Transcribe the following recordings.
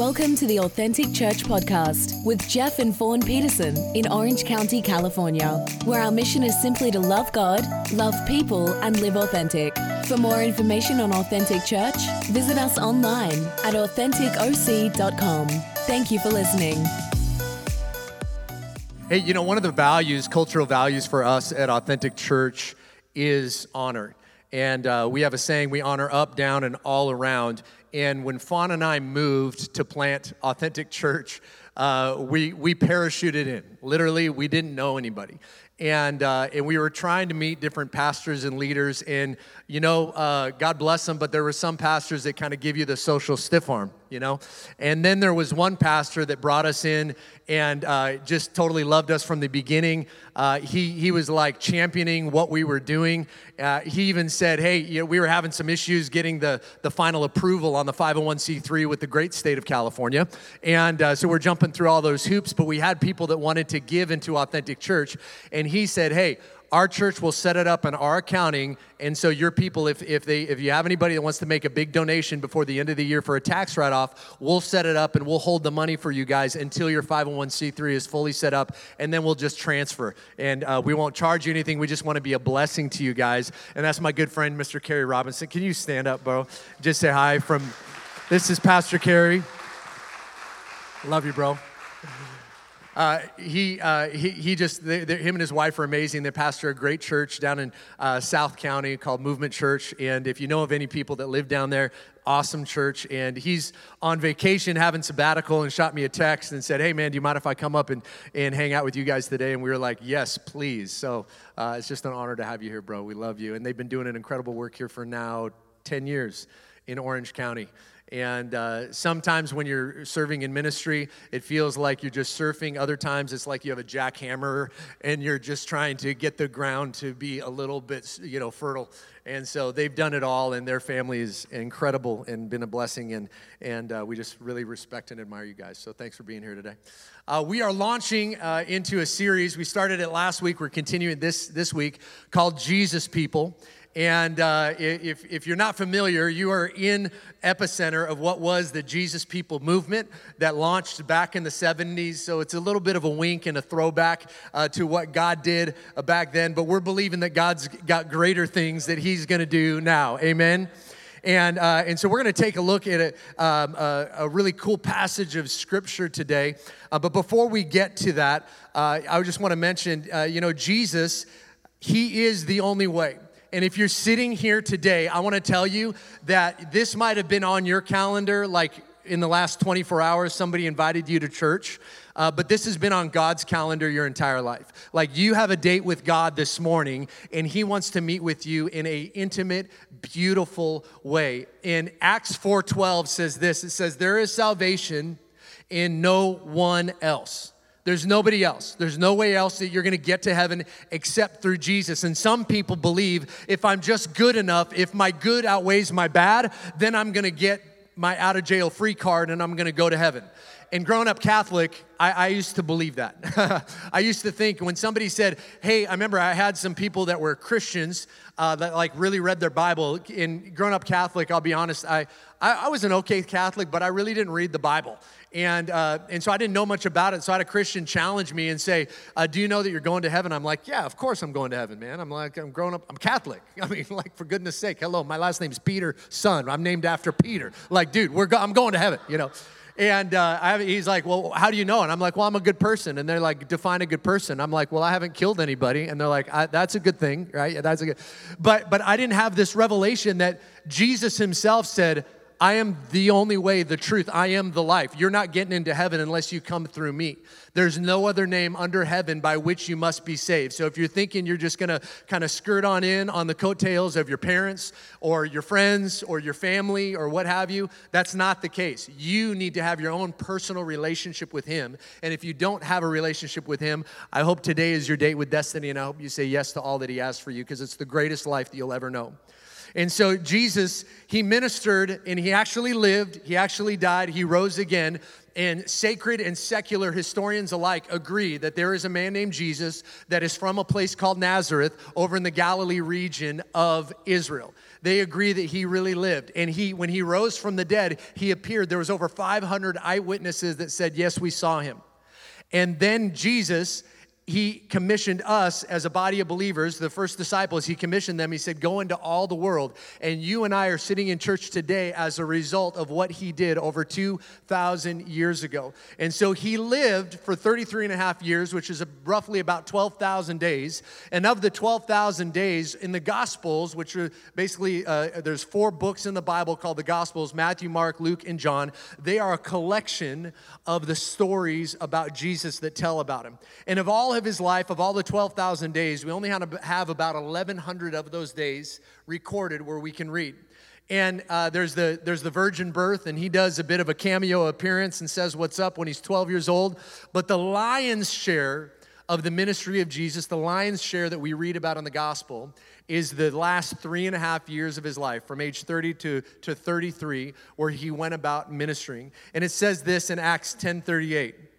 Welcome to the Authentic Church Podcast with Jeff and Fawn Peterson in Orange County, California, where our mission is simply to love God, love people, and live authentic. For more information on Authentic Church, visit us online at AuthenticOC.com. Thank you for listening. Hey, you know, one of the values, cultural values for us at Authentic Church is honor. And uh, we have a saying we honor up, down, and all around. And when Fawn and I moved to plant Authentic Church, uh, we, we parachuted in. Literally, we didn't know anybody. And, uh, and we were trying to meet different pastors and leaders. And, you know, uh, God bless them, but there were some pastors that kind of give you the social stiff arm, you know? And then there was one pastor that brought us in and uh, just totally loved us from the beginning. Uh, he, he was like championing what we were doing. Uh, he even said, hey, you know, we were having some issues getting the, the final approval on the 501c3 with the great state of California. And uh, so we're jumping through all those hoops, but we had people that wanted to give into Authentic Church. And he said, hey, our church will set it up in our accounting and so your people if, if they if you have anybody that wants to make a big donation before the end of the year for a tax write-off we'll set it up and we'll hold the money for you guys until your 501c3 is fully set up and then we'll just transfer. And uh, we won't charge you anything. We just want to be a blessing to you guys. And that's my good friend mr kerry robinson. Can you stand up bro? Just say hi from this is pastor kerry. Love you bro uh, he, uh, he, he just, they, they, him and his wife are amazing. They pastor a great church down in uh, South County called Movement Church. And if you know of any people that live down there, awesome church. And he's on vacation having sabbatical and shot me a text and said, Hey, man, do you mind if I come up and, and hang out with you guys today? And we were like, Yes, please. So uh, it's just an honor to have you here, bro. We love you. And they've been doing an incredible work here for now 10 years in Orange County. And uh, sometimes when you're serving in ministry, it feels like you're just surfing. Other times it's like you have a jackhammer and you're just trying to get the ground to be a little bit, you know, fertile. And so they've done it all, and their family is incredible and been a blessing. And, and uh, we just really respect and admire you guys. So thanks for being here today. Uh, we are launching uh, into a series. We started it last week. We're continuing this this week called Jesus People. And uh, if, if you're not familiar, you are in epicenter of what was the Jesus People movement that launched back in the 70s. So it's a little bit of a wink and a throwback uh, to what God did uh, back then. But we're believing that God's got greater things that He's going to do now. Amen. And, uh, and so we're going to take a look at a, um, a, a, really cool passage of scripture today. Uh, but before we get to that, uh, I just want to mention, uh, you know, Jesus, He is the only way. And if you're sitting here today, I want to tell you that this might have been on your calendar like in the last 24 hours, somebody invited you to church. Uh, but this has been on God's calendar your entire life. Like you have a date with God this morning, and He wants to meet with you in a intimate, beautiful way. In Acts 4:12 says this. It says, "There is salvation in no one else." There's nobody else. There's no way else that you're going to get to heaven except through Jesus. And some people believe if I'm just good enough, if my good outweighs my bad, then I'm going to get my out of jail free card and I'm going to go to heaven. And growing up Catholic, I, I used to believe that. I used to think when somebody said, Hey, I remember I had some people that were Christians uh, that like really read their Bible. In growing up Catholic, I'll be honest, I, I, I was an okay Catholic, but I really didn't read the Bible. And, uh, and so I didn't know much about it. So I had a Christian challenge me and say, uh, Do you know that you're going to heaven? I'm like, Yeah, of course I'm going to heaven, man. I'm like, I'm growing up, I'm Catholic. I mean, like, for goodness sake, hello, my last name's Peter, son. I'm named after Peter. Like, dude, we're go- I'm going to heaven, you know. And uh, I, he's like, Well, how do you know? And I'm like, Well, I'm a good person. And they're like, Define a good person. I'm like, Well, I haven't killed anybody. And they're like, That's a good thing, right? That's a good. But, but I didn't have this revelation that Jesus himself said, I am the only way, the truth. I am the life. You're not getting into heaven unless you come through me. There's no other name under heaven by which you must be saved. So if you're thinking you're just going to kind of skirt on in on the coattails of your parents or your friends or your family or what have you, that's not the case. You need to have your own personal relationship with Him. And if you don't have a relationship with Him, I hope today is your date with destiny and I hope you say yes to all that He has for you because it's the greatest life that you'll ever know. And so Jesus, he ministered and he actually lived, he actually died, he rose again. And sacred and secular historians alike agree that there is a man named Jesus that is from a place called Nazareth over in the Galilee region of Israel. They agree that he really lived. And he when he rose from the dead, he appeared. There was over 500 eyewitnesses that said, "Yes, we saw him." And then Jesus he commissioned us as a body of believers, the first disciples, he commissioned them. He said, Go into all the world. And you and I are sitting in church today as a result of what he did over 2,000 years ago. And so he lived for 33 and a half years, which is roughly about 12,000 days. And of the 12,000 days in the Gospels, which are basically, uh, there's four books in the Bible called the Gospels Matthew, Mark, Luke, and John. They are a collection of the stories about Jesus that tell about him. And of all of his life, of all the 12,000 days, we only have about 1,100 of those days recorded where we can read. And uh, there's, the, there's the virgin birth, and he does a bit of a cameo appearance and says what's up when he's 12 years old. But the lion's share of the ministry of Jesus, the lion's share that we read about in the gospel, is the last three and a half years of his life, from age 30 to, to 33, where he went about ministering. And it says this in Acts 10 38.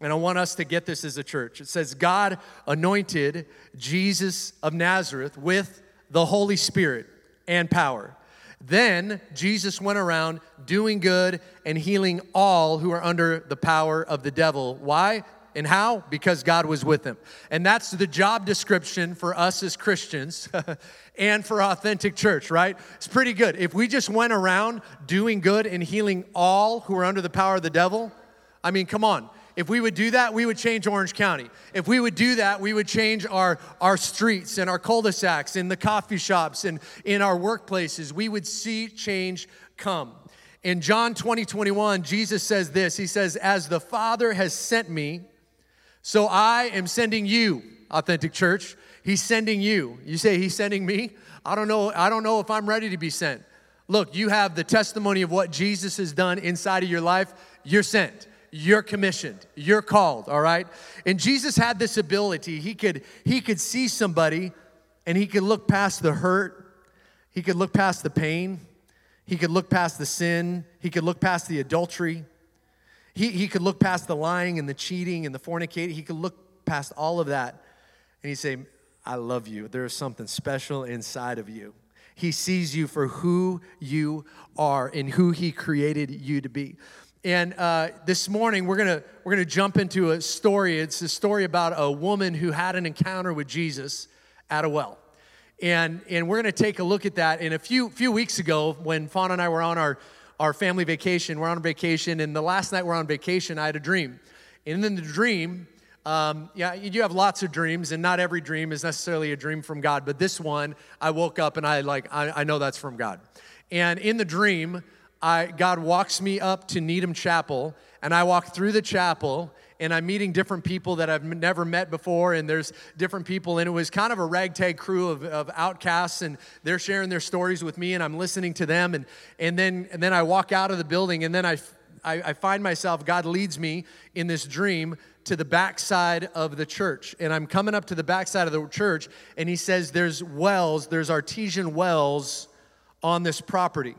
And I want us to get this as a church. It says, God anointed Jesus of Nazareth with the Holy Spirit and power. Then Jesus went around doing good and healing all who are under the power of the devil. Why? And how? Because God was with him. And that's the job description for us as Christians and for Authentic Church, right? It's pretty good. If we just went around doing good and healing all who are under the power of the devil, I mean, come on. If we would do that, we would change Orange County. If we would do that, we would change our, our streets and our cul-de-sacs and the coffee shops and in our workplaces. We would see change come. In John 20, 21, Jesus says this He says, As the Father has sent me, so I am sending you, authentic church. He's sending you. You say he's sending me? I don't know. I don't know if I'm ready to be sent. Look, you have the testimony of what Jesus has done inside of your life. You're sent you're commissioned. You're called all right? And jesus had this ability. He could he could see somebody and he could look past the hurt. He could look past the pain. He could look past the sin. He could look past the adultery. He, he could look past the lying and the cheating and the fornicating. He could look past all of that and he'd say i love you. There's something special inside of you. He sees you for who you are and who he created you to be and uh, this morning we're gonna we're gonna jump into a story. It's a story about a woman who had an encounter with Jesus at a well, and and we're gonna take a look at that. And a few few weeks ago, when Fawn and I were on our our family vacation, we're on vacation, and the last night we're on vacation, I had a dream, and in the dream. Um, yeah, you have lots of dreams, and not every dream is necessarily a dream from God. But this one, I woke up and I like I, I know that's from God. And in the dream, I, God walks me up to Needham Chapel, and I walk through the chapel, and I'm meeting different people that I've never met before, and there's different people, and it was kind of a ragtag crew of, of outcasts, and they're sharing their stories with me, and I'm listening to them, and, and, then, and then I walk out of the building, and then I, I, I find myself, God leads me in this dream to the backside of the church. And I'm coming up to the backside of the church, and he says, There's wells, there's artesian wells on this property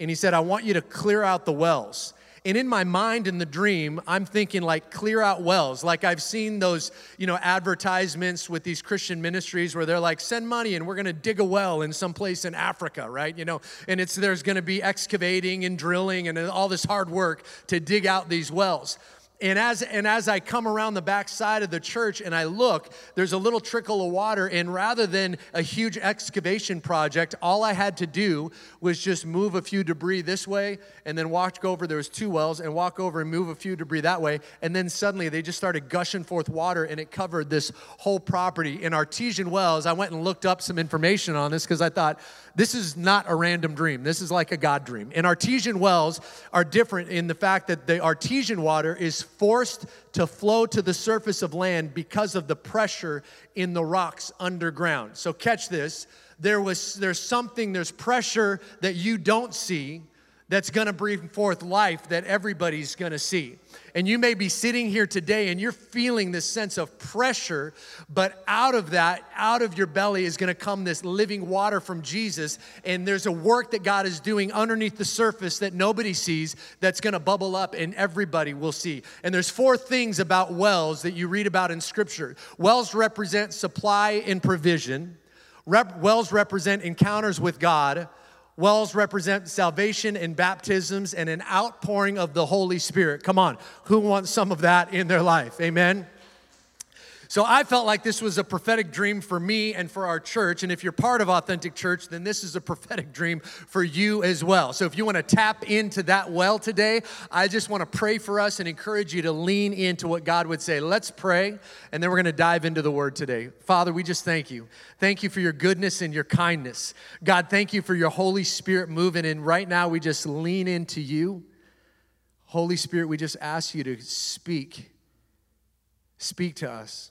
and he said, I want you to clear out the wells. And in my mind, in the dream, I'm thinking like clear out wells. Like I've seen those, you know, advertisements with these Christian ministries where they're like, send money and we're gonna dig a well in some place in Africa, right? You know, and it's there's gonna be excavating and drilling and all this hard work to dig out these wells. And as, and as I come around the back side of the church and I look, there's a little trickle of water. And rather than a huge excavation project, all I had to do was just move a few debris this way and then walk over. There was two wells and walk over and move a few debris that way. And then suddenly they just started gushing forth water and it covered this whole property. In artesian wells, I went and looked up some information on this because I thought, this is not a random dream. This is like a God dream. And artesian wells are different in the fact that the artesian water is forced to flow to the surface of land because of the pressure in the rocks underground. So catch this. There was there's something there's pressure that you don't see that's going to bring forth life that everybody's going to see. And you may be sitting here today and you're feeling this sense of pressure, but out of that, out of your belly is going to come this living water from Jesus. And there's a work that God is doing underneath the surface that nobody sees that's going to bubble up and everybody will see. And there's four things about wells that you read about in Scripture wells represent supply and provision. Rep- wells represent encounters with God. Wells represent salvation and baptisms and an outpouring of the Holy Spirit. Come on, who wants some of that in their life? Amen. So I felt like this was a prophetic dream for me and for our church. And if you're part of Authentic Church, then this is a prophetic dream for you as well. So if you want to tap into that well today, I just want to pray for us and encourage you to lean into what God would say. Let's pray, and then we're going to dive into the word today. Father, we just thank you. Thank you for your goodness and your kindness. God, thank you for your Holy Spirit moving. And right now, we just lean into you. Holy Spirit, we just ask you to speak. Speak to us.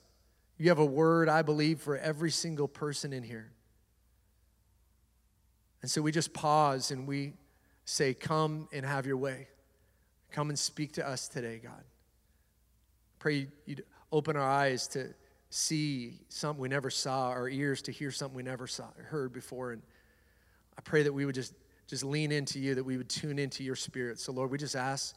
You have a word, I believe, for every single person in here. And so we just pause and we say, Come and have your way. Come and speak to us today, God. Pray you'd open our eyes to see something we never saw, our ears to hear something we never saw, heard before. And I pray that we would just, just lean into you, that we would tune into your spirit. So, Lord, we just ask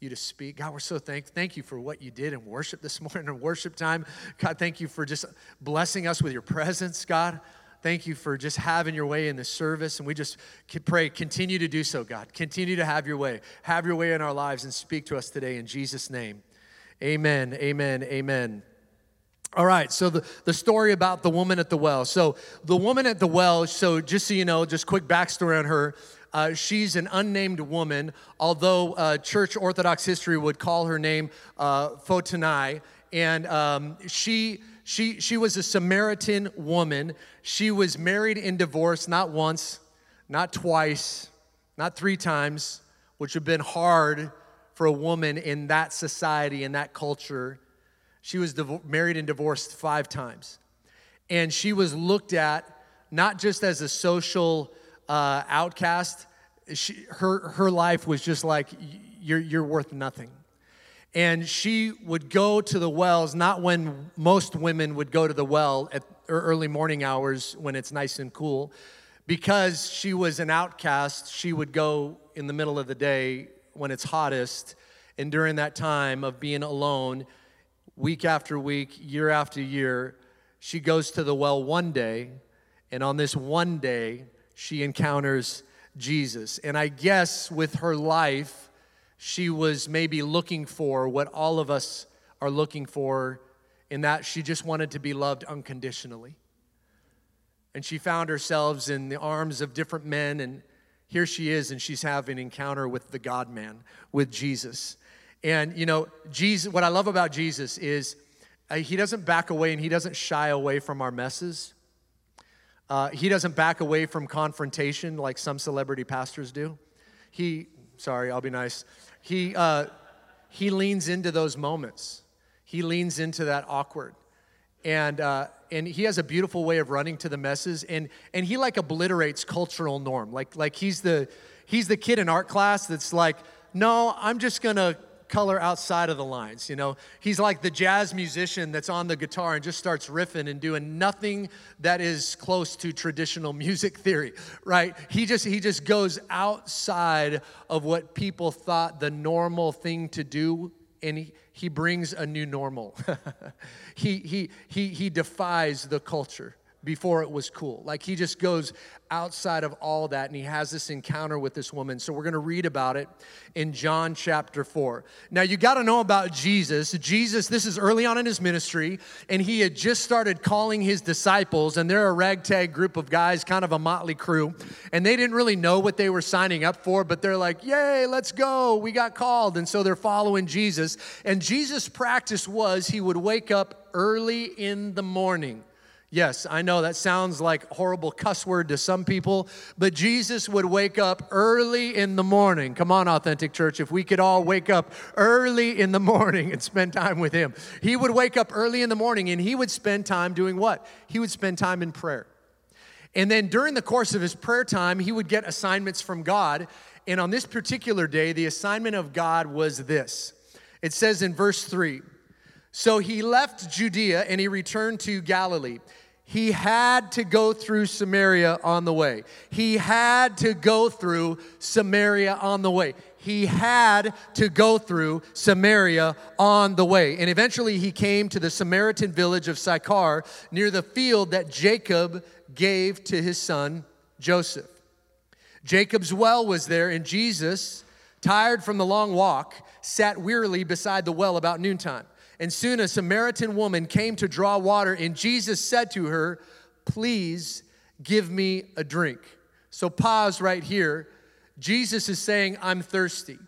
you to speak. God, we're so thankful. Thank you for what you did in worship this morning in worship time. God, thank you for just blessing us with your presence, God. Thank you for just having your way in this service. And we just pray, continue to do so, God. Continue to have your way. Have your way in our lives and speak to us today in Jesus' name. Amen, amen, amen. All right, so the, the story about the woman at the well. So, the woman at the well, so just so you know, just quick backstory on her. Uh, she's an unnamed woman, although uh, church Orthodox history would call her name uh, Photini. And um, she, she, she was a Samaritan woman. She was married and divorced not once, not twice, not three times, which would have been hard for a woman in that society, in that culture. She was div- married and divorced five times. And she was looked at not just as a social uh, outcast, she, her, her life was just like, you're, you're worth nothing. And she would go to the wells, not when most women would go to the well at early morning hours when it's nice and cool. Because she was an outcast, she would go in the middle of the day when it's hottest. And during that time of being alone, week after week, year after year, she goes to the well one day. And on this one day, she encounters Jesus. And I guess with her life, she was maybe looking for what all of us are looking for in that she just wanted to be loved unconditionally. And she found herself in the arms of different men, and here she is, and she's having an encounter with the God man, with Jesus. And you know, Jesus, what I love about Jesus is uh, he doesn't back away and he doesn't shy away from our messes. Uh, he doesn't back away from confrontation like some celebrity pastors do. He, sorry, I'll be nice. He, uh, he leans into those moments. He leans into that awkward. And, uh, and he has a beautiful way of running to the messes. And, and he like obliterates cultural norm. Like, like he's, the, he's the kid in art class that's like, no, I'm just going to color outside of the lines. You know, he's like the jazz musician that's on the guitar and just starts riffing and doing nothing that is close to traditional music theory, right? He just he just goes outside of what people thought the normal thing to do and he, he brings a new normal. he, he, he, he defies the culture before it was cool. Like he just goes outside of all that and he has this encounter with this woman. So we're going to read about it in John chapter 4. Now you got to know about Jesus. Jesus, this is early on in his ministry, and he had just started calling his disciples, and they're a ragtag group of guys, kind of a motley crew. And they didn't really know what they were signing up for, but they're like, Yay, let's go. We got called. And so they're following Jesus. And Jesus' practice was he would wake up early in the morning Yes, I know that sounds like horrible cuss word to some people, but Jesus would wake up early in the morning. Come on, Authentic Church, if we could all wake up early in the morning and spend time with Him. He would wake up early in the morning and He would spend time doing what? He would spend time in prayer. And then during the course of His prayer time, He would get assignments from God. And on this particular day, the assignment of God was this it says in verse 3 so he left Judea and he returned to Galilee. He had to go through Samaria on the way. He had to go through Samaria on the way. he had to go through Samaria on the way. And eventually he came to the Samaritan village of Sychar near the field that Jacob gave to his son Joseph. Jacob's well was there, and Jesus, tired from the long walk, sat wearily beside the well about noontime. And soon a Samaritan woman came to draw water, and Jesus said to her, Please give me a drink. So pause right here. Jesus is saying, I'm thirsty.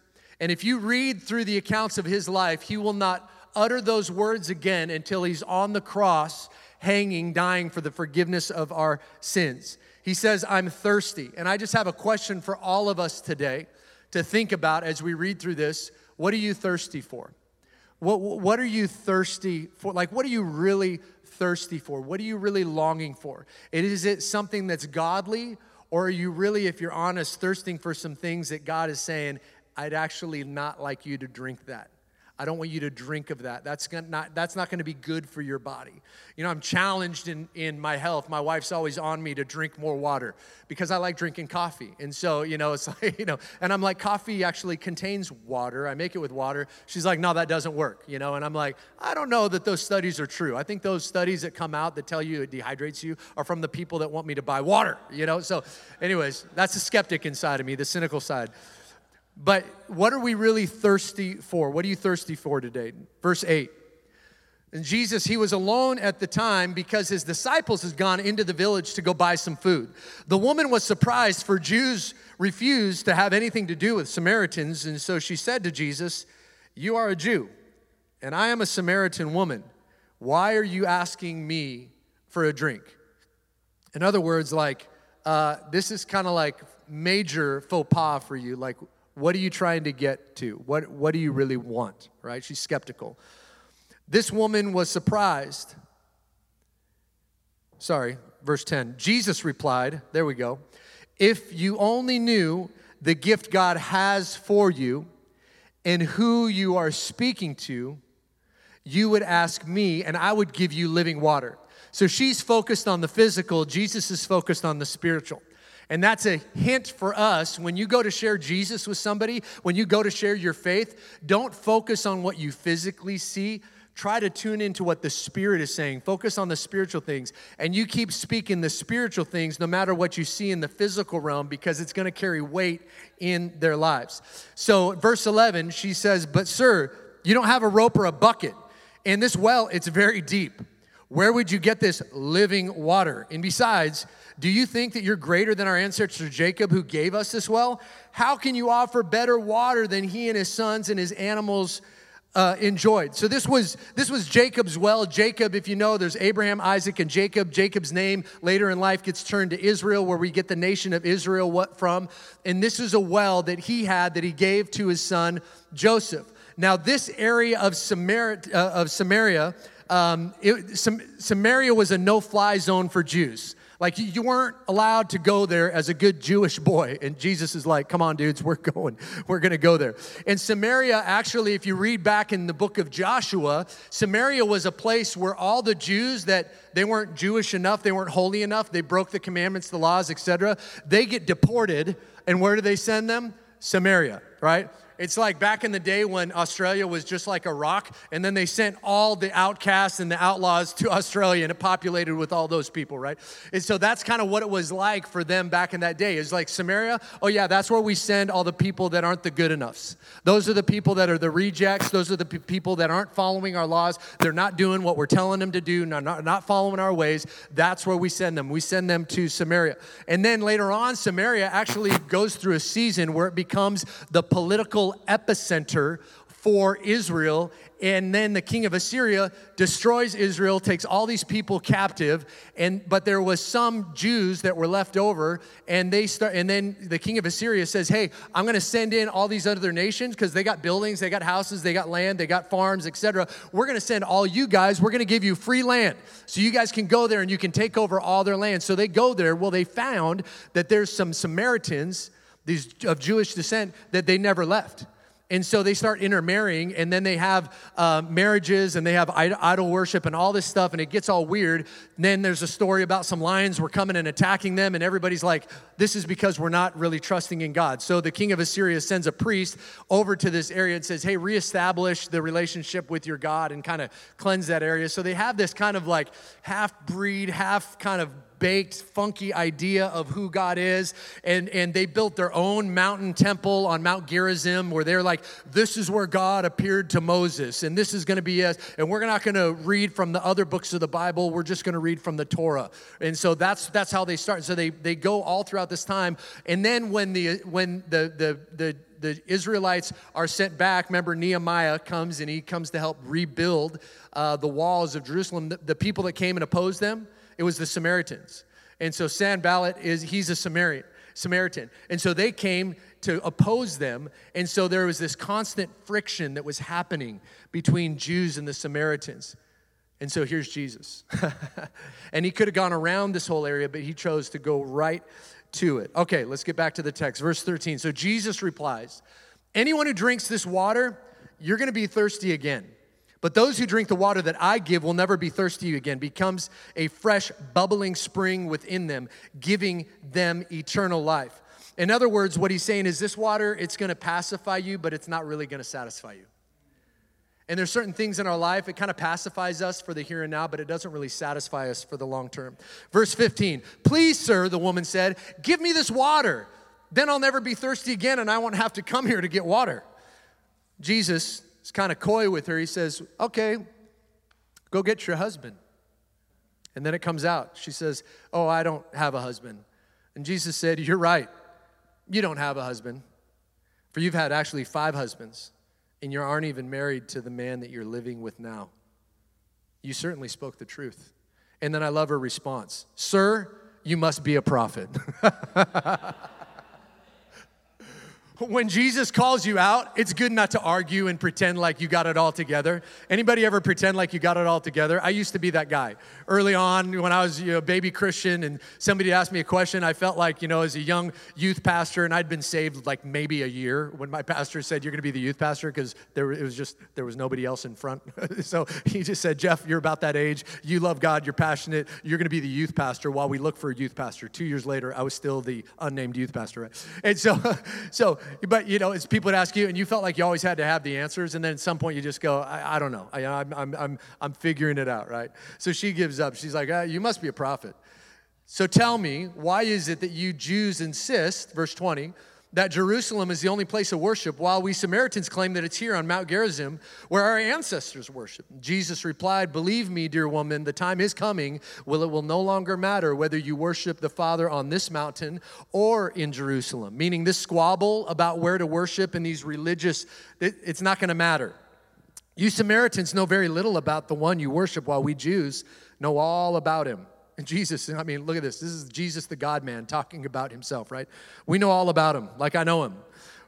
And if you read through the accounts of his life, he will not utter those words again until he's on the cross, hanging, dying for the forgiveness of our sins. He says, I'm thirsty. And I just have a question for all of us today to think about as we read through this. What are you thirsty for? What, what are you thirsty for? Like, what are you really thirsty for? What are you really longing for? Is it something that's godly? Or are you really, if you're honest, thirsting for some things that God is saying, I'd actually not like you to drink that? I don't want you to drink of that. That's not, that's not going to be good for your body. You know, I'm challenged in, in my health. My wife's always on me to drink more water because I like drinking coffee. And so, you know, it's like, you know, and I'm like, coffee actually contains water. I make it with water. She's like, no, that doesn't work, you know, and I'm like, I don't know that those studies are true. I think those studies that come out that tell you it dehydrates you are from the people that want me to buy water, you know? So, anyways, that's the skeptic inside of me, the cynical side. But what are we really thirsty for? What are you thirsty for today? Verse 8. And Jesus, he was alone at the time because his disciples had gone into the village to go buy some food. The woman was surprised, for Jews refused to have anything to do with Samaritans. And so she said to Jesus, You are a Jew, and I am a Samaritan woman. Why are you asking me for a drink? In other words, like, uh, this is kind of like major faux pas for you. Like, what are you trying to get to? What, what do you really want? Right? She's skeptical. This woman was surprised. Sorry, verse 10. Jesus replied, there we go. If you only knew the gift God has for you and who you are speaking to, you would ask me, and I would give you living water. So she's focused on the physical, Jesus is focused on the spiritual. And that's a hint for us when you go to share Jesus with somebody, when you go to share your faith, don't focus on what you physically see. Try to tune into what the Spirit is saying. Focus on the spiritual things. And you keep speaking the spiritual things no matter what you see in the physical realm because it's going to carry weight in their lives. So, verse 11, she says, But, sir, you don't have a rope or a bucket. And this well, it's very deep. Where would you get this living water? And besides, do you think that you're greater than our ancestor Jacob who gave us this well? How can you offer better water than he and his sons and his animals uh, enjoyed? So this was this was Jacob's well. Jacob, if you know, there's Abraham, Isaac, and Jacob. Jacob's name later in life gets turned to Israel, where we get the nation of Israel what from. And this is a well that he had that he gave to his son Joseph. Now this area of Samaria, uh, of Samaria um, it, Samaria was a no fly zone for Jews. Like you weren't allowed to go there as a good Jewish boy. And Jesus is like, come on, dudes, we're going. We're going to go there. And Samaria, actually, if you read back in the book of Joshua, Samaria was a place where all the Jews that they weren't Jewish enough, they weren't holy enough, they broke the commandments, the laws, etc. They get deported. And where do they send them? Samaria, right? It's like back in the day when Australia was just like a rock, and then they sent all the outcasts and the outlaws to Australia, and it populated with all those people, right? And so that's kind of what it was like for them back in that day. It's like Samaria, oh yeah, that's where we send all the people that aren't the good enoughs. Those are the people that are the rejects. Those are the people that aren't following our laws. They're not doing what we're telling them to do, not, not, not following our ways. That's where we send them. We send them to Samaria. And then later on, Samaria actually goes through a season where it becomes the political epicenter for Israel. And then the king of Assyria destroys Israel, takes all these people captive. And but there was some Jews that were left over, and they start. And then the king of Assyria says, "Hey, I'm to send in all these other nations because they got buildings, they got houses, they got land, they got farms, etc. We're to send all you guys. We're to give you free land, so you guys can go there and you can take over all their land." So they go there. Well, they found that there's some Samaritans these of Jewish descent that they never left. And so they start intermarrying, and then they have uh, marriages and they have idol worship and all this stuff, and it gets all weird. And then there's a story about some lions were coming and attacking them, and everybody's like, This is because we're not really trusting in God. So the king of Assyria sends a priest over to this area and says, Hey, reestablish the relationship with your God and kind of cleanse that area. So they have this kind of like half breed, half kind of baked, funky idea of who God is. And, and they built their own mountain temple on Mount Gerizim where they're like, this is where God appeared to Moses, and this is going to be us. And we're not going to read from the other books of the Bible. We're just going to read from the Torah. And so that's that's how they start. So they they go all throughout this time. And then when the when the the the the Israelites are sent back. Remember, Nehemiah comes and he comes to help rebuild uh, the walls of Jerusalem. The, the, people that came and opposed them, it was the Samaritans. And so Sanballat is, he's a Samaritan. Samaritan. And so they came to oppose them. And so there was this constant friction that was happening between Jews and the Samaritans. And so here's Jesus. and he could have gone around this whole area, but he chose to go right to it. Okay, let's get back to the text. Verse 13. So Jesus replies Anyone who drinks this water, you're going to be thirsty again. But those who drink the water that I give will never be thirsty again, becomes a fresh, bubbling spring within them, giving them eternal life. In other words, what he's saying is this water, it's gonna pacify you, but it's not really gonna satisfy you. And there's certain things in our life, it kind of pacifies us for the here and now, but it doesn't really satisfy us for the long term. Verse 15, please, sir, the woman said, give me this water. Then I'll never be thirsty again and I won't have to come here to get water. Jesus He's kind of coy with her. He says, Okay, go get your husband. And then it comes out. She says, Oh, I don't have a husband. And Jesus said, You're right. You don't have a husband. For you've had actually five husbands, and you aren't even married to the man that you're living with now. You certainly spoke the truth. And then I love her response Sir, you must be a prophet. when Jesus calls you out, it's good not to argue and pretend like you got it all together. Anybody ever pretend like you got it all together? I used to be that guy. Early on, when I was you know, a baby Christian and somebody asked me a question, I felt like, you know, as a young youth pastor, and I'd been saved like maybe a year when my pastor said, You're going to be the youth pastor, because there it was just, there was nobody else in front. so he just said, Jeff, you're about that age. You love God, you're passionate. You're going to be the youth pastor while we look for a youth pastor. Two years later, I was still the unnamed youth pastor. And so, so but you know, it's people would ask you, and you felt like you always had to have the answers, and then at some point you just go, I, I don't know, I, am I'm, I'm, I'm figuring it out, right? So she gives up. She's like, ah, you must be a prophet. So tell me, why is it that you Jews insist, verse 20, that Jerusalem is the only place of worship, while we Samaritans claim that it's here on Mount Gerizim where our ancestors worship. Jesus replied, Believe me, dear woman, the time is coming when it will no longer matter whether you worship the Father on this mountain or in Jerusalem. Meaning, this squabble about where to worship in these religious, it, it's not going to matter. You Samaritans know very little about the one you worship, while we Jews know all about him. Jesus, I mean, look at this. This is Jesus, the God man, talking about himself, right? We know all about him, like I know him.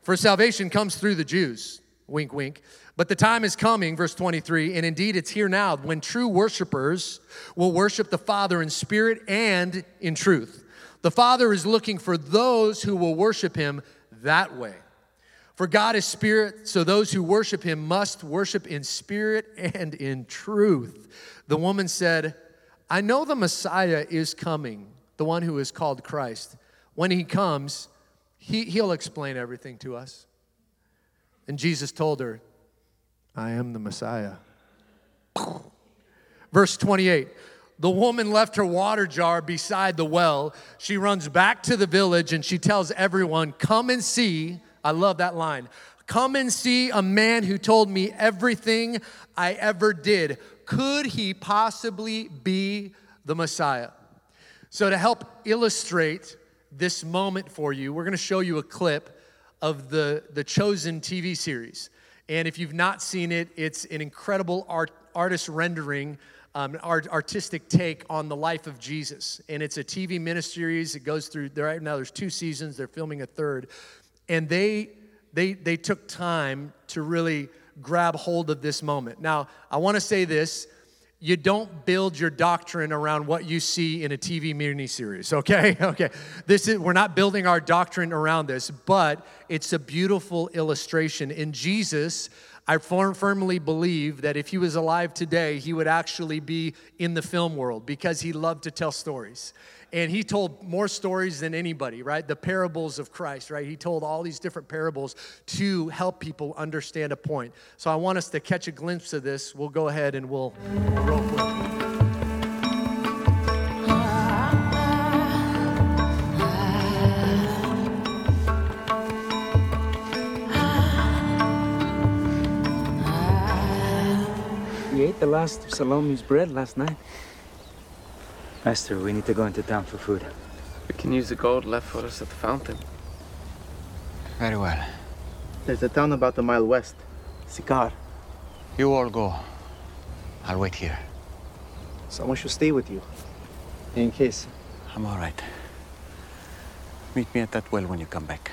For salvation comes through the Jews, wink, wink. But the time is coming, verse 23, and indeed it's here now, when true worshipers will worship the Father in spirit and in truth. The Father is looking for those who will worship him that way. For God is spirit, so those who worship him must worship in spirit and in truth. The woman said, I know the Messiah is coming, the one who is called Christ. When he comes, he, he'll explain everything to us. And Jesus told her, I am the Messiah. Verse 28 The woman left her water jar beside the well. She runs back to the village and she tells everyone, Come and see. I love that line. Come and see a man who told me everything I ever did could he possibly be the Messiah? So, to help illustrate this moment for you, we're going to show you a clip of the, the Chosen TV series. And if you've not seen it, it's an incredible art, artist rendering, um, art, artistic take on the life of Jesus. And it's a TV miniseries. It goes through, right now there's two seasons, they're filming a third. And they, they, they took time to really grab hold of this moment. Now, I want to say this you don't build your doctrine around what you see in a TV miniseries, okay? Okay. This is we're not building our doctrine around this, but it's a beautiful illustration. In Jesus, I firmly believe that if he was alive today, he would actually be in the film world because he loved to tell stories. And he told more stories than anybody, right? The parables of Christ, right? He told all these different parables to help people understand a point. So I want us to catch a glimpse of this. We'll go ahead and we'll roll for it. We ate the last of Salome's bread last night. Master, we need to go into town for food. We can use the gold left for us at the fountain. Very well. There's a town about a mile west. Sychar. You all go. I'll wait here. Someone should stay with you. In case. I'm all right. Meet me at that well when you come back.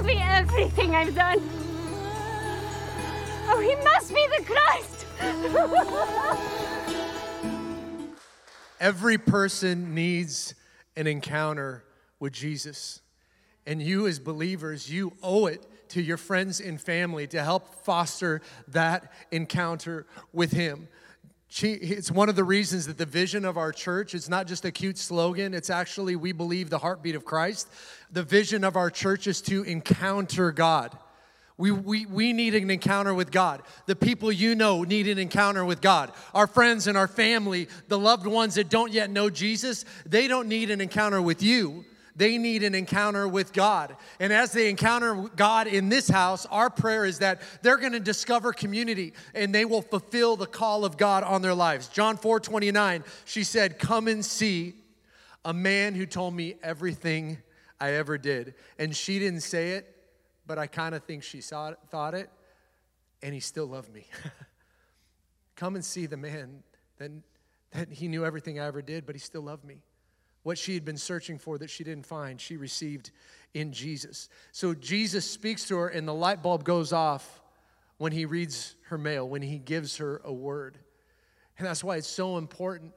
Told me everything I've done. Oh, he must be the Christ. Every person needs an encounter with Jesus. And you, as believers, you owe it to your friends and family to help foster that encounter with Him. It's one of the reasons that the vision of our church is not just a cute slogan, it's actually, we believe, the heartbeat of Christ. The vision of our church is to encounter God. We, we, we need an encounter with God. The people you know need an encounter with God. Our friends and our family, the loved ones that don't yet know Jesus, they don't need an encounter with you. They need an encounter with God. And as they encounter God in this house, our prayer is that they're going to discover community and they will fulfill the call of God on their lives. John 4 29, she said, Come and see a man who told me everything I ever did. And she didn't say it, but I kind of think she saw it, thought it, and he still loved me. Come and see the man that, that he knew everything I ever did, but he still loved me. What she had been searching for that she didn't find, she received in Jesus. So Jesus speaks to her, and the light bulb goes off when he reads her mail, when he gives her a word. And that's why it's so important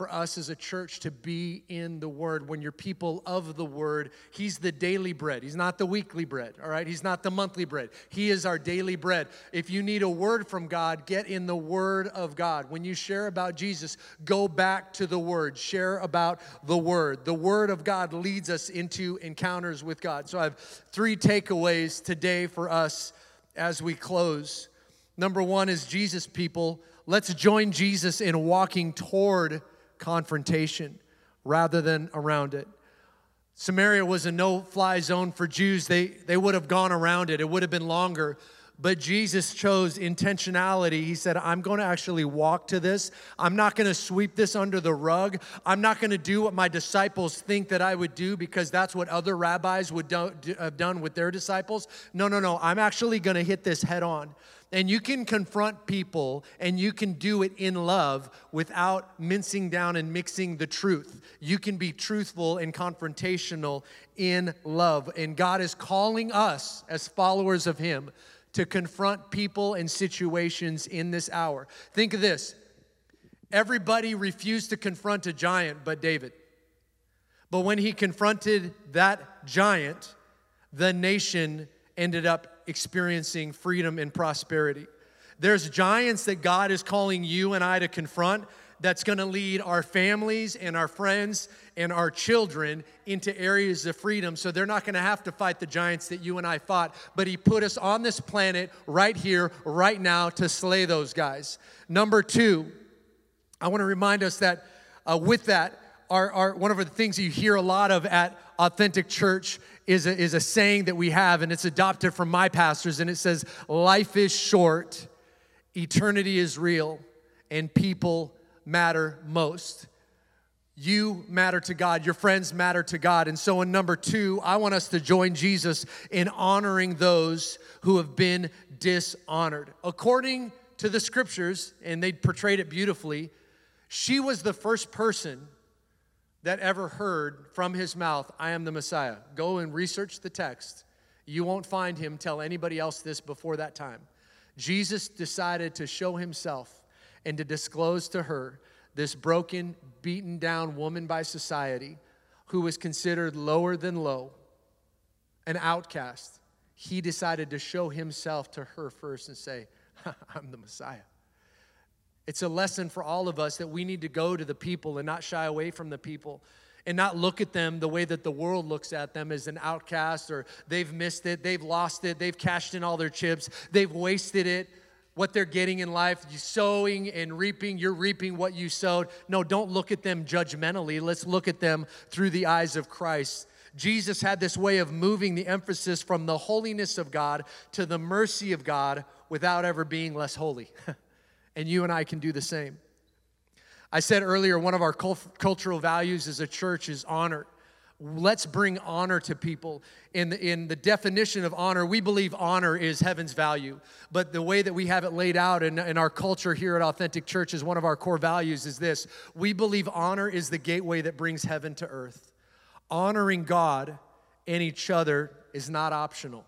for us as a church to be in the Word. When you're people of the Word, He's the daily bread. He's not the weekly bread, all right? He's not the monthly bread. He is our daily bread. If you need a word from God, get in the Word of God. When you share about Jesus, go back to the Word. Share about the Word. The Word of God leads us into encounters with God. So I have three takeaways today for us as we close. Number one is Jesus, people. Let's join Jesus in walking toward confrontation rather than around it. Samaria was a no fly zone for Jews. They, they would have gone around it, it would have been longer. But Jesus chose intentionality. He said, I'm going to actually walk to this. I'm not going to sweep this under the rug. I'm not going to do what my disciples think that I would do because that's what other rabbis would do, have done with their disciples. No, no, no. I'm actually going to hit this head on. And you can confront people and you can do it in love without mincing down and mixing the truth. You can be truthful and confrontational in love. And God is calling us as followers of Him to confront people and situations in this hour. Think of this everybody refused to confront a giant but David. But when he confronted that giant, the nation ended up experiencing freedom and prosperity. There's giants that God is calling you and I to confront that's going to lead our families and our friends and our children into areas of freedom. So they're not going to have to fight the giants that you and I fought, but He put us on this planet right here, right now to slay those guys. Number two, I want to remind us that uh, with that, our, our, one of the things you hear a lot of at Authentic Church is a, is a saying that we have, and it's adopted from my pastors, and it says, Life is short, eternity is real, and people matter most. You matter to God, your friends matter to God. And so, in number two, I want us to join Jesus in honoring those who have been dishonored. According to the scriptures, and they portrayed it beautifully, she was the first person that ever heard from his mouth, I am the Messiah. Go and research the text. You won't find him tell anybody else this before that time. Jesus decided to show himself and to disclose to her this broken, beaten down woman by society who was considered lower than low, an outcast. He decided to show himself to her first and say, I'm the Messiah. It's a lesson for all of us that we need to go to the people and not shy away from the people and not look at them the way that the world looks at them as an outcast or they've missed it, they've lost it, they've cashed in all their chips, they've wasted it. What they're getting in life, you sowing and reaping, you're reaping what you sowed. No, don't look at them judgmentally. Let's look at them through the eyes of Christ. Jesus had this way of moving the emphasis from the holiness of God to the mercy of God without ever being less holy. and you and I can do the same. I said earlier, one of our cultural values as a church is honor. Let's bring honor to people. In the, in the definition of honor, we believe honor is heaven's value. But the way that we have it laid out in, in our culture here at Authentic Church is one of our core values is this. We believe honor is the gateway that brings heaven to earth. Honoring God and each other is not optional.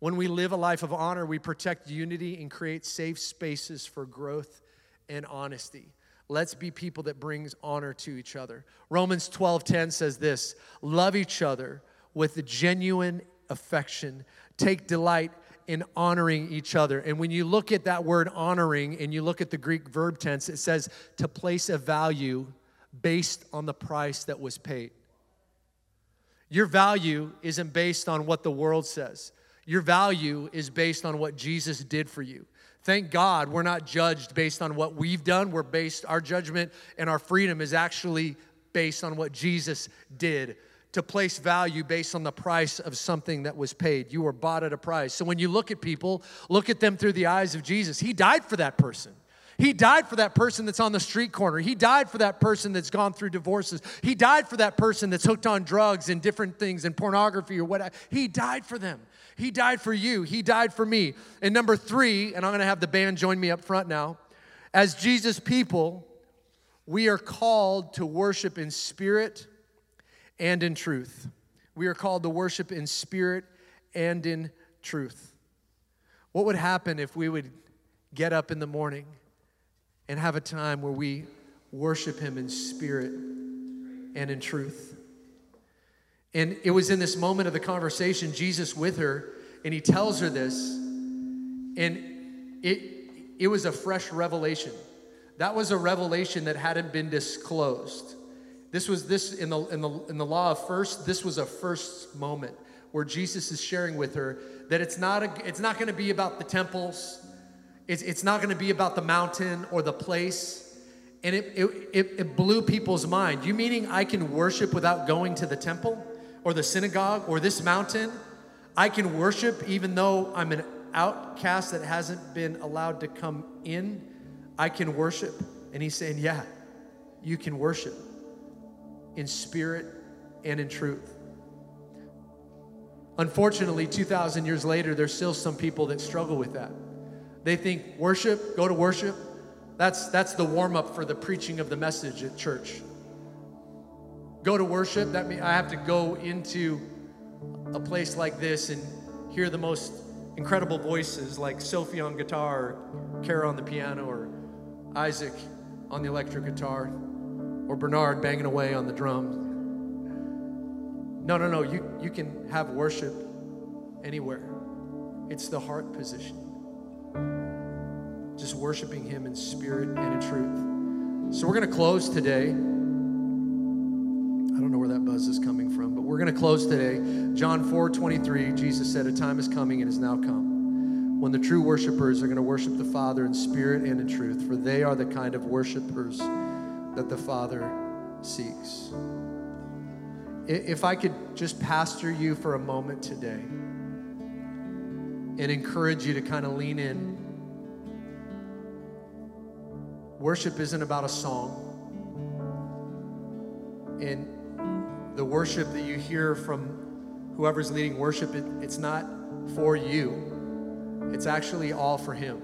When we live a life of honor, we protect unity and create safe spaces for growth and honesty. Let's be people that brings honor to each other. Romans 12:10 says this, love each other with genuine affection. Take delight in honoring each other. And when you look at that word honoring and you look at the Greek verb tense, it says to place a value based on the price that was paid. Your value isn't based on what the world says. Your value is based on what Jesus did for you. Thank God we're not judged based on what we've done. We're based, our judgment and our freedom is actually based on what Jesus did to place value based on the price of something that was paid. You were bought at a price. So when you look at people, look at them through the eyes of Jesus. He died for that person. He died for that person that's on the street corner. He died for that person that's gone through divorces. He died for that person that's hooked on drugs and different things and pornography or what. He died for them. He died for you. He died for me. And number three, and I'm going to have the band join me up front now. As Jesus people, we are called to worship in spirit and in truth. We are called to worship in spirit and in truth. What would happen if we would get up in the morning and have a time where we worship Him in spirit and in truth? And it was in this moment of the conversation, Jesus with her, and He tells her this, and it, it was a fresh revelation. That was a revelation that hadn't been disclosed. This was this in the in the in the law of first, this was a first moment where Jesus is sharing with her that it's not a, it's not to be about the temples. It's, it's not to be about the mountain or the place. And it, it, it blew people's mind. You meaning I can worship without going to the temple or the synagogue or this mountain? I can worship even though I'm an outcast that hasn't been allowed to come in. I can worship. And he's saying, Yeah, you can worship in spirit and in truth. Unfortunately, 2,000 years later, there's still some people that struggle with that. They think worship, go to worship, that's, that's the warm up for the preaching of the message at church. Go to worship, that means I have to go into a place like this and hear the most incredible voices like Sophie on guitar, or Kara on the piano, or Isaac on the electric guitar, or Bernard banging away on the drums. No, no, no. You, you can have worship anywhere. It's the heart position. Just worshiping Him in spirit and in truth. So we're going to close today. Buzz is coming from, but we're going to close today. John 4 23, Jesus said, A time is coming and is now come when the true worshipers are going to worship the Father in spirit and in truth, for they are the kind of worshipers that the Father seeks if I could just pastor you for a moment today and encourage you to kind of lean in. Worship isn't about a song. And the worship that you hear from whoever's leading worship, it, it's not for you, it's actually all for Him.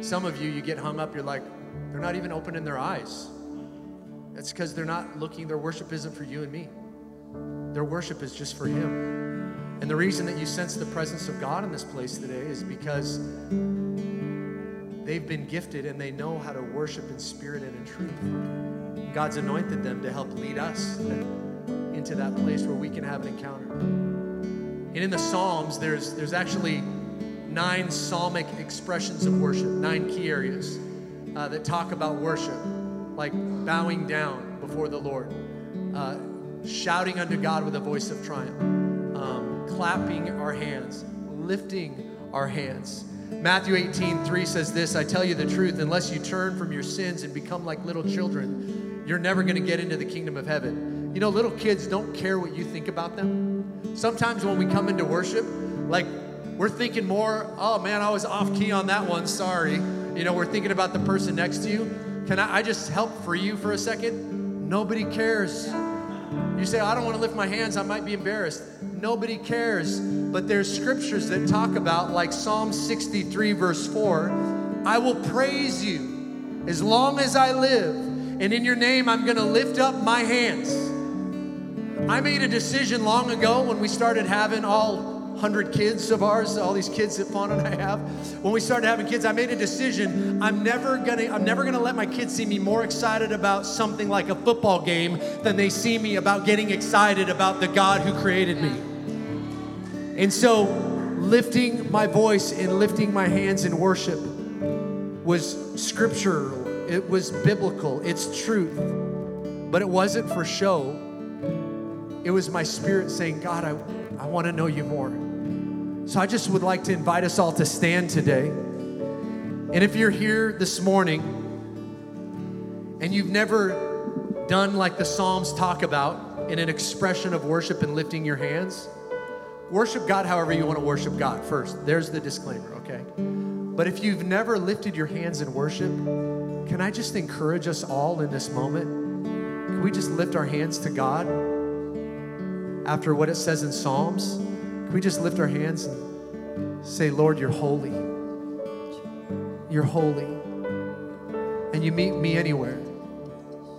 Some of you, you get hung up, you're like, they're not even opening their eyes. It's because they're not looking, their worship isn't for you and me. Their worship is just for Him. And the reason that you sense the presence of God in this place today is because they've been gifted and they know how to worship in spirit and in truth. God's anointed them to help lead us into that place where we can have an encounter. And in the Psalms, there's, there's actually nine psalmic expressions of worship, nine key areas uh, that talk about worship like bowing down before the Lord, uh, shouting unto God with a voice of triumph, um, clapping our hands, lifting our hands. Matthew 18, 3 says this I tell you the truth, unless you turn from your sins and become like little children, you're never going to get into the kingdom of heaven. You know, little kids don't care what you think about them. Sometimes when we come into worship, like we're thinking more, oh man, I was off key on that one, sorry. You know, we're thinking about the person next to you. Can I, I just help for you for a second? Nobody cares. You say, I don't want to lift my hands, I might be embarrassed. Nobody cares. But there's scriptures that talk about, like Psalm 63, verse 4, I will praise you as long as I live, and in your name I'm going to lift up my hands. I made a decision long ago when we started having all 100 kids of ours, all these kids that Fawn and I have. When we started having kids, I made a decision. I'm never gonna, I'm never gonna let my kids see me more excited about something like a football game than they see me about getting excited about the God who created me. And so, lifting my voice and lifting my hands in worship was scriptural, it was biblical, it's truth. But it wasn't for show. It was my spirit saying, God, I, I want to know you more. So I just would like to invite us all to stand today. And if you're here this morning and you've never done like the Psalms talk about in an expression of worship and lifting your hands, worship God however you want to worship God first. There's the disclaimer, okay? But if you've never lifted your hands in worship, can I just encourage us all in this moment? Can we just lift our hands to God? After what it says in Psalms, can we just lift our hands and say, Lord, you're holy. You're holy. And you meet me anywhere.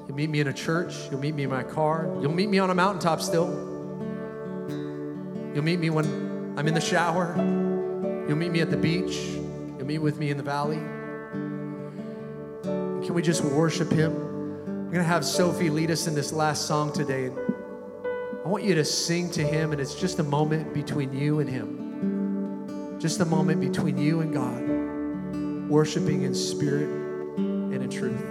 You'll meet me in a church. You'll meet me in my car. You'll meet me on a mountaintop still. You'll meet me when I'm in the shower. You'll meet me at the beach. You'll meet with me in the valley. Can we just worship Him? We're going to have Sophie lead us in this last song today. I want you to sing to Him, and it's just a moment between you and Him. Just a moment between you and God, worshiping in spirit and in truth.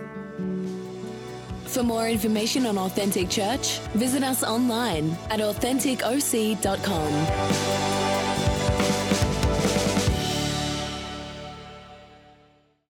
For more information on Authentic Church, visit us online at AuthenticOC.com.